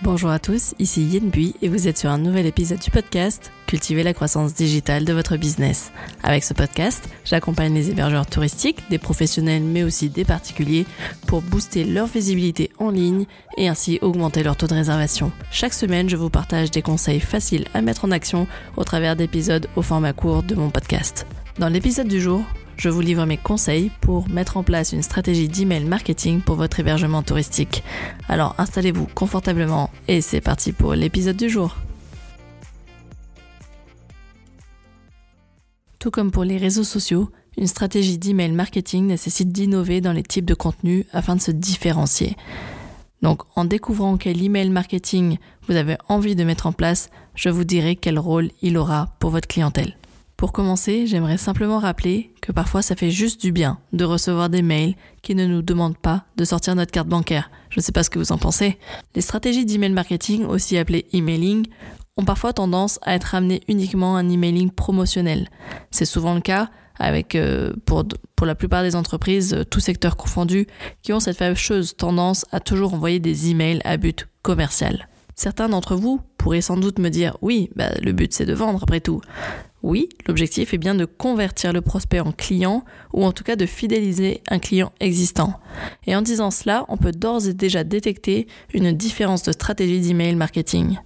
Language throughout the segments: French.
Bonjour à tous, ici Yen Bui et vous êtes sur un nouvel épisode du podcast Cultiver la croissance digitale de votre business. Avec ce podcast, j'accompagne les hébergeurs touristiques, des professionnels mais aussi des particuliers pour booster leur visibilité en ligne et ainsi augmenter leur taux de réservation. Chaque semaine, je vous partage des conseils faciles à mettre en action au travers d'épisodes au format court de mon podcast. Dans l'épisode du jour, je vous livre mes conseils pour mettre en place une stratégie d'email marketing pour votre hébergement touristique. Alors installez-vous confortablement et c'est parti pour l'épisode du jour. Tout comme pour les réseaux sociaux, une stratégie d'email marketing nécessite d'innover dans les types de contenus afin de se différencier. Donc en découvrant quel email marketing vous avez envie de mettre en place, je vous dirai quel rôle il aura pour votre clientèle. Pour commencer, j'aimerais simplement rappeler que parfois ça fait juste du bien de recevoir des mails qui ne nous demandent pas de sortir notre carte bancaire. Je ne sais pas ce que vous en pensez. Les stratégies d'email marketing, aussi appelées emailing, ont parfois tendance à être amenées uniquement à un emailing promotionnel. C'est souvent le cas avec, euh, pour, la plupart des entreprises, euh, tout secteur confondu, qui ont cette fâcheuse tendance à toujours envoyer des emails à but commercial. Certains d'entre vous pourraient sans doute me dire oui, bah, le but c'est de vendre après tout. Oui, l'objectif est bien de convertir le prospect en client ou en tout cas de fidéliser un client existant. Et en disant cela, on peut d'ores et déjà détecter une différence de stratégie d'email marketing.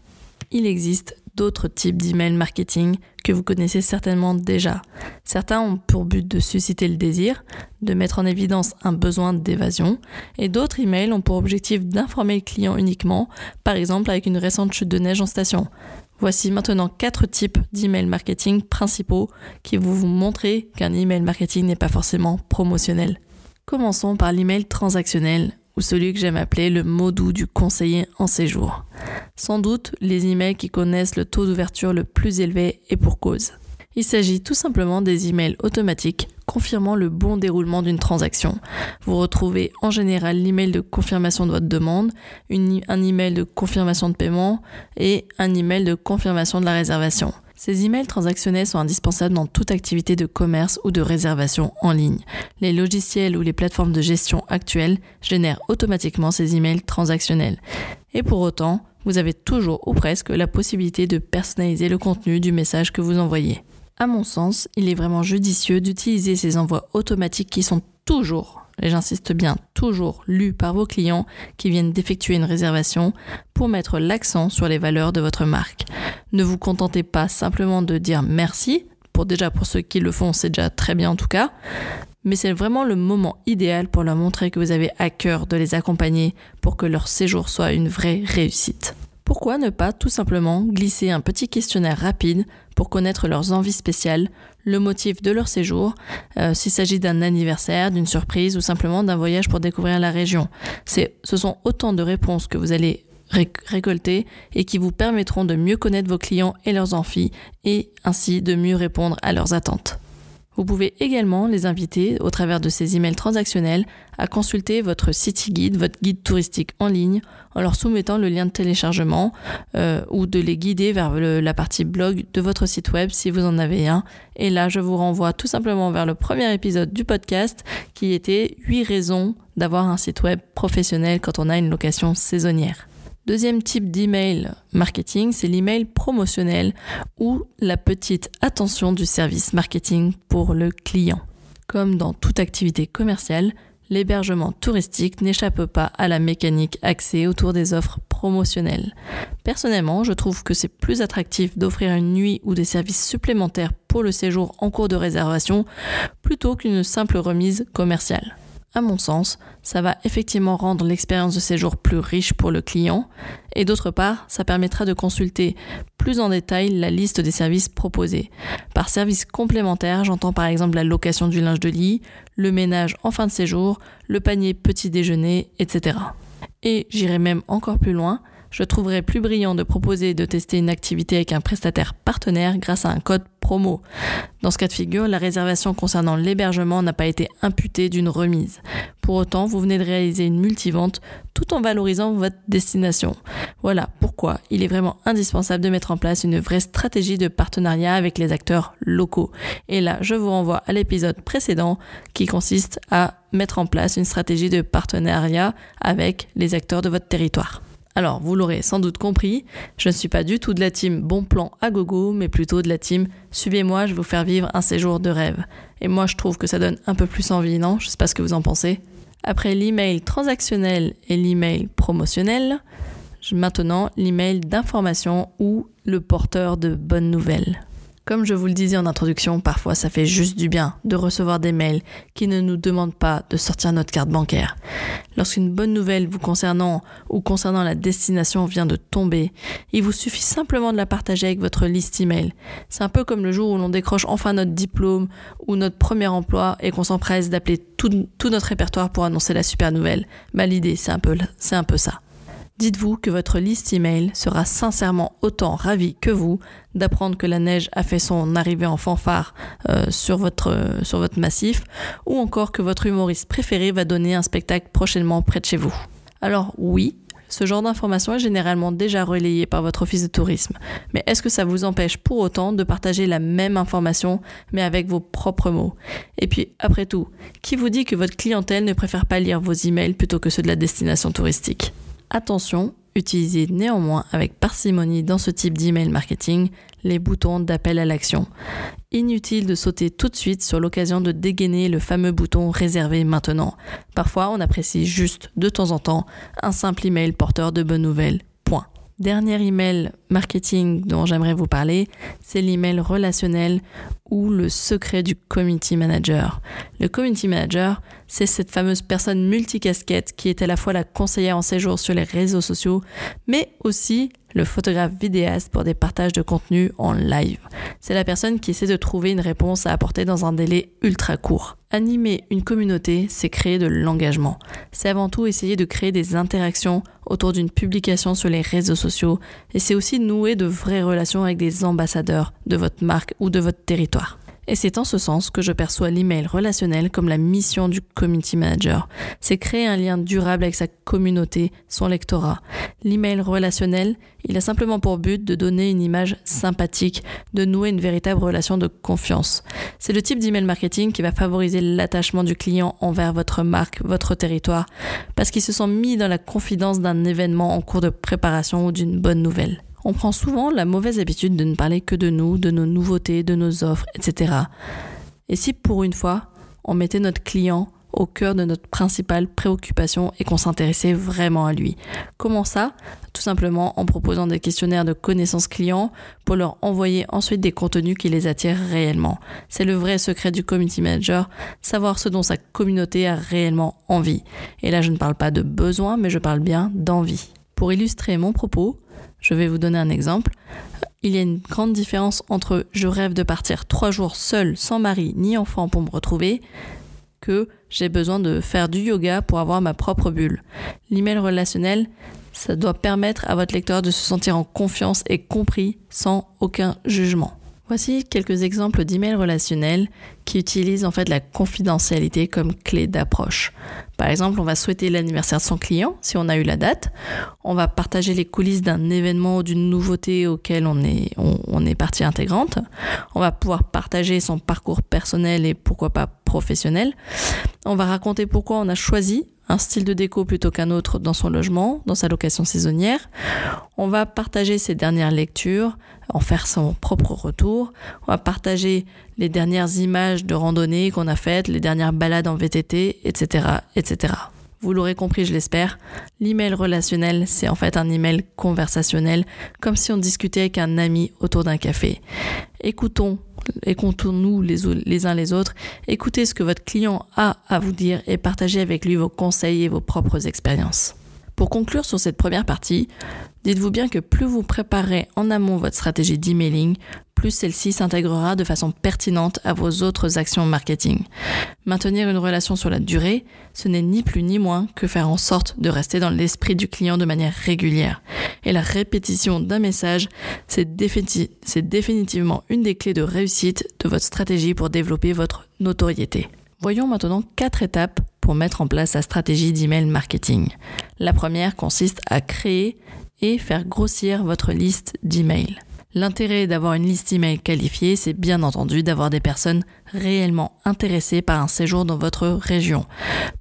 Il existe d'autres types d'email marketing que vous connaissez certainement déjà. Certains ont pour but de susciter le désir, de mettre en évidence un besoin d'évasion, et d'autres emails ont pour objectif d'informer le client uniquement, par exemple avec une récente chute de neige en station. Voici maintenant quatre types d'email marketing principaux qui vont vous montrer qu'un email marketing n'est pas forcément promotionnel. Commençons par l'email transactionnel ou celui que j'aime appeler le mot doux du conseiller en séjour. Sans doute les emails qui connaissent le taux d'ouverture le plus élevé et pour cause. Il s'agit tout simplement des emails automatiques confirmant le bon déroulement d'une transaction. Vous retrouvez en général l'email de confirmation de votre demande, un email de confirmation de paiement et un email de confirmation de la réservation. Ces emails transactionnels sont indispensables dans toute activité de commerce ou de réservation en ligne. Les logiciels ou les plateformes de gestion actuelles génèrent automatiquement ces emails transactionnels. Et pour autant, vous avez toujours ou presque la possibilité de personnaliser le contenu du message que vous envoyez. À mon sens, il est vraiment judicieux d'utiliser ces envois automatiques qui sont toujours, et j'insiste bien, toujours lus par vos clients qui viennent d'effectuer une réservation pour mettre l'accent sur les valeurs de votre marque. Ne vous contentez pas simplement de dire merci, pour déjà pour ceux qui le font, c'est déjà très bien en tout cas, mais c'est vraiment le moment idéal pour leur montrer que vous avez à cœur de les accompagner pour que leur séjour soit une vraie réussite. Pourquoi ne pas tout simplement glisser un petit questionnaire rapide pour connaître leurs envies spéciales, le motif de leur séjour, euh, s'il s'agit d'un anniversaire, d'une surprise ou simplement d'un voyage pour découvrir la région? ce sont autant de réponses que vous allez récolter et qui vous permettront de mieux connaître vos clients et leurs envies et ainsi de mieux répondre à leurs attentes. Vous pouvez également les inviter, au travers de ces emails transactionnels, à consulter votre City Guide, votre guide touristique en ligne, en leur soumettant le lien de téléchargement euh, ou de les guider vers la partie blog de votre site web si vous en avez un. Et là, je vous renvoie tout simplement vers le premier épisode du podcast qui était 8 raisons d'avoir un site web professionnel quand on a une location saisonnière. Deuxième type d'email marketing, c'est l'email promotionnel ou la petite attention du service marketing pour le client. Comme dans toute activité commerciale, l'hébergement touristique n'échappe pas à la mécanique axée autour des offres promotionnelles. Personnellement, je trouve que c'est plus attractif d'offrir une nuit ou des services supplémentaires pour le séjour en cours de réservation plutôt qu'une simple remise commerciale. À mon sens, ça va effectivement rendre l'expérience de séjour plus riche pour le client et d'autre part, ça permettra de consulter plus en détail la liste des services proposés. Par service complémentaire, j'entends par exemple la location du linge de lit, le ménage en fin de séjour, le panier petit déjeuner, etc. Et j'irai même encore plus loin, je trouverais plus brillant de proposer de tester une activité avec un prestataire partenaire grâce à un code promo. Dans ce cas de figure, la réservation concernant l'hébergement n'a pas été imputée d'une remise. Pour autant, vous venez de réaliser une multivente tout en valorisant votre destination. Voilà pourquoi il est vraiment indispensable de mettre en place une vraie stratégie de partenariat avec les acteurs locaux. Et là, je vous renvoie à l'épisode précédent qui consiste à mettre en place une stratégie de partenariat avec les acteurs de votre territoire. Alors, vous l'aurez sans doute compris, je ne suis pas du tout de la team bon plan à gogo, mais plutôt de la team suivez-moi, je vais vous faire vivre un séjour de rêve. Et moi, je trouve que ça donne un peu plus envie, non? Je sais pas ce que vous en pensez. Après l'email transactionnel et l'email promotionnel, maintenant l'email d'information ou le porteur de bonnes nouvelles. Comme je vous le disais en introduction, parfois ça fait juste du bien de recevoir des mails qui ne nous demandent pas de sortir notre carte bancaire. Lorsqu'une bonne nouvelle vous concernant ou concernant la destination vient de tomber, il vous suffit simplement de la partager avec votre liste email. C'est un peu comme le jour où l'on décroche enfin notre diplôme ou notre premier emploi et qu'on s'empresse d'appeler tout, notre répertoire pour annoncer la super nouvelle. Bah, l'idée, c'est c'est un peu ça. Dites-vous que votre liste email sera sincèrement autant ravie que vous d'apprendre que la neige a fait son arrivée en fanfare euh, sur, votre, sur votre massif, ou encore que votre humoriste préféré va donner un spectacle prochainement près de chez vous. Alors oui, ce genre d'information est généralement déjà relayé par votre office de tourisme. Mais est-ce que ça vous empêche pour autant de partager la même information mais avec vos propres mots? Et puis, après tout, qui vous dit que votre clientèle ne préfère pas lire vos emails plutôt que ceux de la destination touristique? Attention, utilisez néanmoins avec parcimonie dans ce type d'email marketing les boutons d'appel à l'action. Inutile de sauter tout de suite sur l'occasion de dégainer le fameux bouton réservé maintenant. Parfois, on apprécie juste de temps en temps un simple email porteur de bonnes nouvelles. Dernier email marketing dont j'aimerais vous parler, c'est l'email relationnel ou le secret du community manager. Le community manager, c'est cette fameuse personne multicasquette qui est à la fois la conseillère en séjour sur les réseaux sociaux, mais aussi le photographe vidéaste pour des partages de contenu en live. C'est la personne qui essaie de trouver une réponse à apporter dans un délai ultra court. Animer une communauté, c'est créer de l'engagement. C'est avant tout essayer de créer des interactions autour d'une publication sur les réseaux sociaux et c'est aussi nouer de vraies relations avec des ambassadeurs de votre marque ou de votre territoire. Et c'est en ce sens que je perçois l'email relationnel comme la mission du community manager. C'est créer un lien durable avec sa communauté, son lectorat. L'email relationnel, il a simplement pour but de donner une image sympathique, de nouer une véritable relation de confiance. C'est le type d'email marketing qui va favoriser l'attachement du client envers votre marque, votre territoire, parce qu'il se sent mis dans la confidence d'un événement en cours de préparation ou d'une bonne nouvelle on prend souvent la mauvaise habitude de ne parler que de nous, de nos nouveautés, de nos offres, etc. Et si pour une fois, on mettait notre client au cœur de notre principale préoccupation et qu'on s'intéressait vraiment à lui? Comment ça? Tout simplement en proposant des questionnaires de connaissances clients pour leur envoyer ensuite des contenus qui les attirent réellement. C'est le vrai secret du community manager, savoir ce dont sa communauté a réellement envie. Et là, je ne parle pas de besoin, mais je parle bien d'envie. Pour illustrer mon propos, je vais vous donner un exemple. Il y a une grande différence entre je rêve de partir trois jours seul, sans mari ni enfant pour me retrouver, que j'ai besoin de faire du yoga pour avoir ma propre bulle. L'email relationnel, ça doit permettre à votre lecteur de se sentir en confiance et compris sans aucun jugement. Voici quelques exemples d'emails relationnels qui utilisent en fait la confidentialité comme clé d'approche. Par exemple, on va souhaiter l'anniversaire de son client si on a eu la date. On va partager les coulisses d'un événement ou d'une nouveauté auquel on est, on, est partie intégrante. On va pouvoir partager son parcours personnel et pourquoi pas professionnel. On va raconter pourquoi on a choisi un style de déco plutôt qu'un autre dans son logement, dans sa location saisonnière. On va partager ses dernières lectures, en faire son propre retour. On va partager les dernières images de randonnée qu'on a faites, les dernières balades en VTT, etc., etc. Vous l'aurez compris, je l'espère. L'email relationnel, c'est en fait un email conversationnel, comme si on discutait avec un ami autour d'un café. Écoutons écoutons-nous les, les uns les autres, écoutez ce que votre client a à vous dire et partagez avec lui vos conseils et vos propres expériences. Pour conclure sur cette première partie, dites-vous bien que plus vous préparez en amont votre stratégie d'emailing, plus celle-ci s'intégrera de façon pertinente à vos autres actions marketing. Maintenir une relation sur la durée, ce n'est ni plus ni moins que faire en sorte de rester dans l'esprit du client de manière régulière. Et la répétition d'un message, c'est définitivement une des clés de réussite de votre stratégie pour développer votre notoriété. Voyons maintenant quatre étapes pour mettre en place la stratégie d'email marketing. La première consiste à créer et faire grossir votre liste d'emails. L'intérêt d'avoir une liste email qualifiée, c'est bien entendu d'avoir des personnes réellement intéressées par un séjour dans votre région.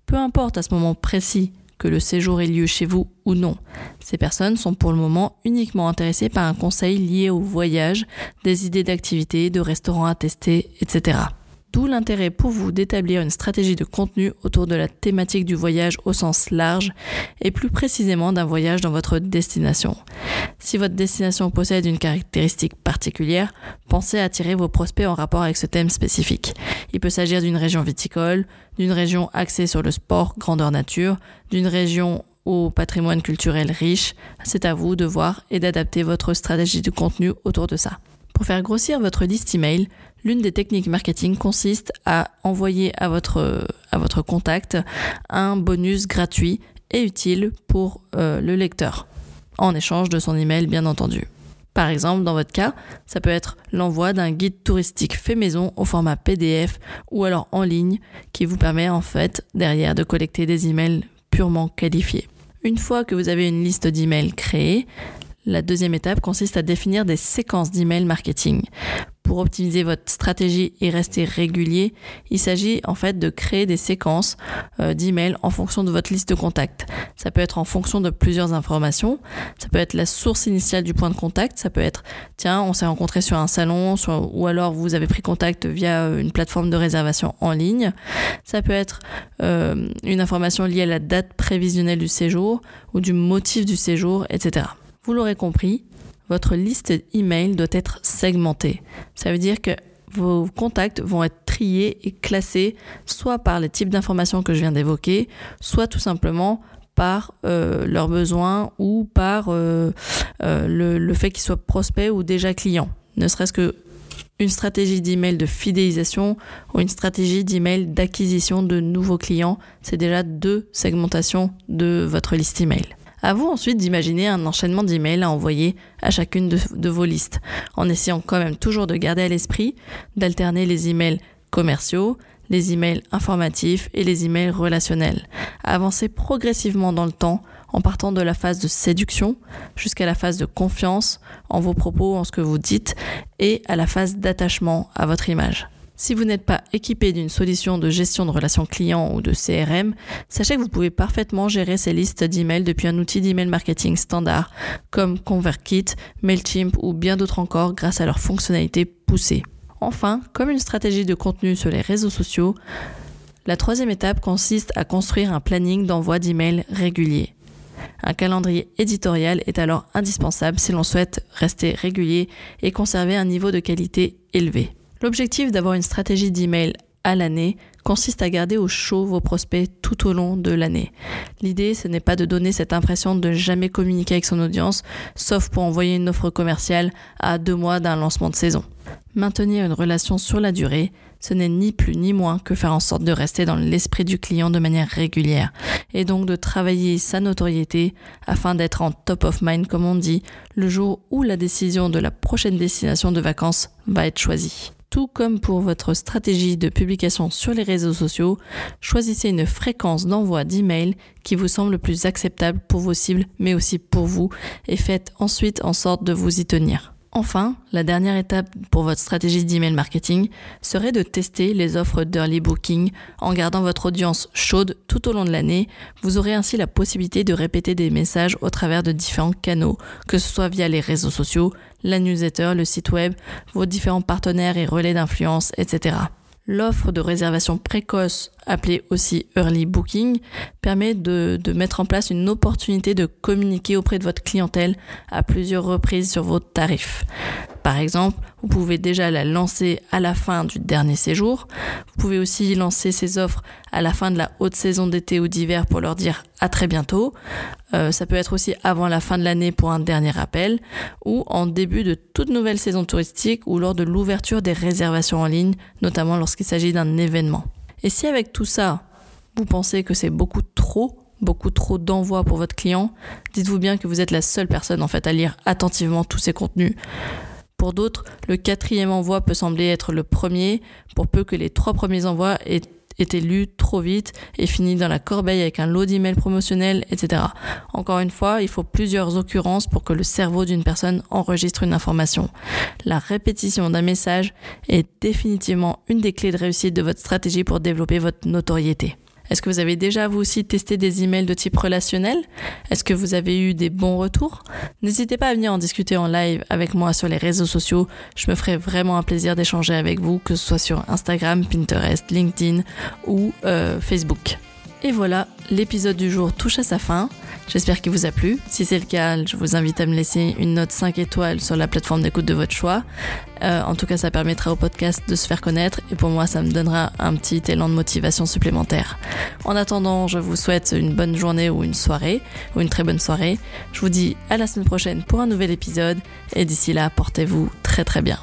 Peu importe à ce moment précis que le séjour ait lieu chez vous ou non. Ces personnes sont pour le moment uniquement intéressées par un conseil lié au voyage, des idées d'activités, de restaurants à tester, etc. D'où l'intérêt pour vous d'établir une stratégie de contenu autour de la thématique du voyage au sens large et plus précisément d'un voyage dans votre destination. Si votre destination possède une caractéristique particulière, pensez à attirer vos prospects en rapport avec ce thème spécifique. Il peut s'agir d'une région viticole, d'une région axée sur le sport grandeur nature, d'une région au patrimoine culturel riche. C'est à vous de voir et d'adapter votre stratégie de contenu autour de ça. Pour faire grossir votre liste email, l'une des techniques marketing consiste à envoyer à votre, contact un bonus gratuit et utile pour euh, le lecteur, en échange de son email bien entendu. Par exemple, dans votre cas, ça peut être l'envoi d'un guide touristique fait maison au format PDF ou alors en ligne qui vous permet en fait derrière de collecter des emails purement qualifiés. Une fois que vous avez une liste d'emails créée, la deuxième étape consiste à définir des séquences d'email marketing. Pour optimiser votre stratégie et rester régulier, il s'agit en fait de créer des séquences euh, d'emails en fonction de votre liste de contacts. Ça peut être en fonction de plusieurs informations. Ça peut être la source initiale du point de contact. Ça peut être tiens, on s'est rencontré sur un salon, ou alors vous avez pris contact via euh, une plateforme de réservation en ligne. Ça peut être euh, une information liée à la date prévisionnelle du séjour ou du motif du séjour, etc. Vous l'aurez compris, votre liste email doit être segmentée. Ça veut dire que vos contacts vont être triés et classés soit par les types d'informations que je viens d'évoquer, soit tout simplement par euh, leurs besoins ou par euh, euh, le, fait qu'ils soient prospects ou déjà clients. Ne serait-ce que une stratégie d'email de fidélisation ou une stratégie d'email d'acquisition de nouveaux clients, c'est déjà deux segmentations de votre liste email. À vous ensuite d'imaginer un enchaînement d'emails à envoyer à chacune de, vos listes, en essayant quand même toujours de garder à l'esprit d'alterner les emails commerciaux, les emails informatifs et les emails relationnels. Avancer progressivement dans le temps en partant de la phase de séduction jusqu'à la phase de confiance en vos propos, en ce que vous dites et à la phase d'attachement à votre image. Si vous n'êtes pas équipé d'une solution de gestion de relations clients ou de CRM, sachez que vous pouvez parfaitement gérer ces listes d'emails depuis un outil d'email marketing standard comme ConvertKit, Mailchimp ou bien d'autres encore grâce à leurs fonctionnalités poussées. Enfin, comme une stratégie de contenu sur les réseaux sociaux, la troisième étape consiste à construire un planning d'envoi d'emails régulier. Un calendrier éditorial est alors indispensable si l'on souhaite rester régulier et conserver un niveau de qualité élevé. L'objectif d'avoir une stratégie d'email à l'année consiste à garder au chaud vos prospects tout au long de l'année. L'idée, ce n'est pas de donner cette impression de jamais communiquer avec son audience, sauf pour envoyer une offre commerciale à deux mois d'un lancement de saison. Maintenir une relation sur la durée, ce n'est ni plus ni moins que faire en sorte de rester dans l'esprit du client de manière régulière, et donc de travailler sa notoriété afin d'être en top of mind comme on dit, le jour où la décision de la prochaine destination de vacances va être choisie. Tout comme pour votre stratégie de publication sur les réseaux sociaux, choisissez une fréquence d'envoi d'email qui vous semble plus acceptable pour vos cibles, mais aussi pour vous, et faites ensuite en sorte de vous y tenir. Enfin, la dernière étape pour votre stratégie d'email marketing serait de tester les offres d'early booking en gardant votre audience chaude tout au long de l'année. Vous aurez ainsi la possibilité de répéter des messages au travers de différents canaux, que ce soit via les réseaux sociaux, la newsletter, le site web, vos différents partenaires et relais d'influence, etc. L'offre de réservation précoce, appelée aussi Early Booking, permet de, mettre en place une opportunité de communiquer auprès de votre clientèle à plusieurs reprises sur vos tarifs. Par exemple, vous pouvez déjà la lancer à la fin du dernier séjour. Vous pouvez aussi lancer ces offres à la fin de la haute saison d'été ou d'hiver pour leur dire à très bientôt. Euh, ça peut être aussi avant la fin de l'année pour un dernier appel ou en début de toute nouvelle saison touristique ou lors de l'ouverture des réservations en ligne, notamment lorsqu'il s'agit d'un événement. Et si avec tout ça, vous pensez que c'est beaucoup trop, beaucoup trop d'envois pour votre client, dites-vous bien que vous êtes la seule personne en fait à lire attentivement tous ces contenus. Pour d'autres, le quatrième envoi peut sembler être le premier, pour peu que les trois premiers envois aient été lus trop vite et fini dans la corbeille avec un lot d'emails promotionnels, etc. Encore une fois, il faut plusieurs occurrences pour que le cerveau d'une personne enregistre une information. La répétition d'un message est définitivement une des clés de réussite de votre stratégie pour développer votre notoriété. Est-ce que vous avez déjà vous aussi testé des emails de type relationnel? Est-ce que vous avez eu des bons retours? N'hésitez pas à venir en discuter en live avec moi sur les réseaux sociaux. Je me ferai vraiment un plaisir d'échanger avec vous, que ce soit sur Instagram, Pinterest, LinkedIn ou euh, Facebook. Et voilà, l'épisode du jour touche à sa fin. J'espère qu'il vous a plu. Si c'est le cas, je vous invite à me laisser une note 5 étoiles sur la plateforme d'écoute de votre choix. Euh, en tout cas, ça permettra au podcast de se faire connaître et pour moi, ça me donnera un petit élan de motivation supplémentaire. En attendant, je vous souhaite une bonne journée ou une soirée, ou une très bonne soirée. Je vous dis à la semaine prochaine pour un nouvel épisode et d'ici là, portez-vous très très bien.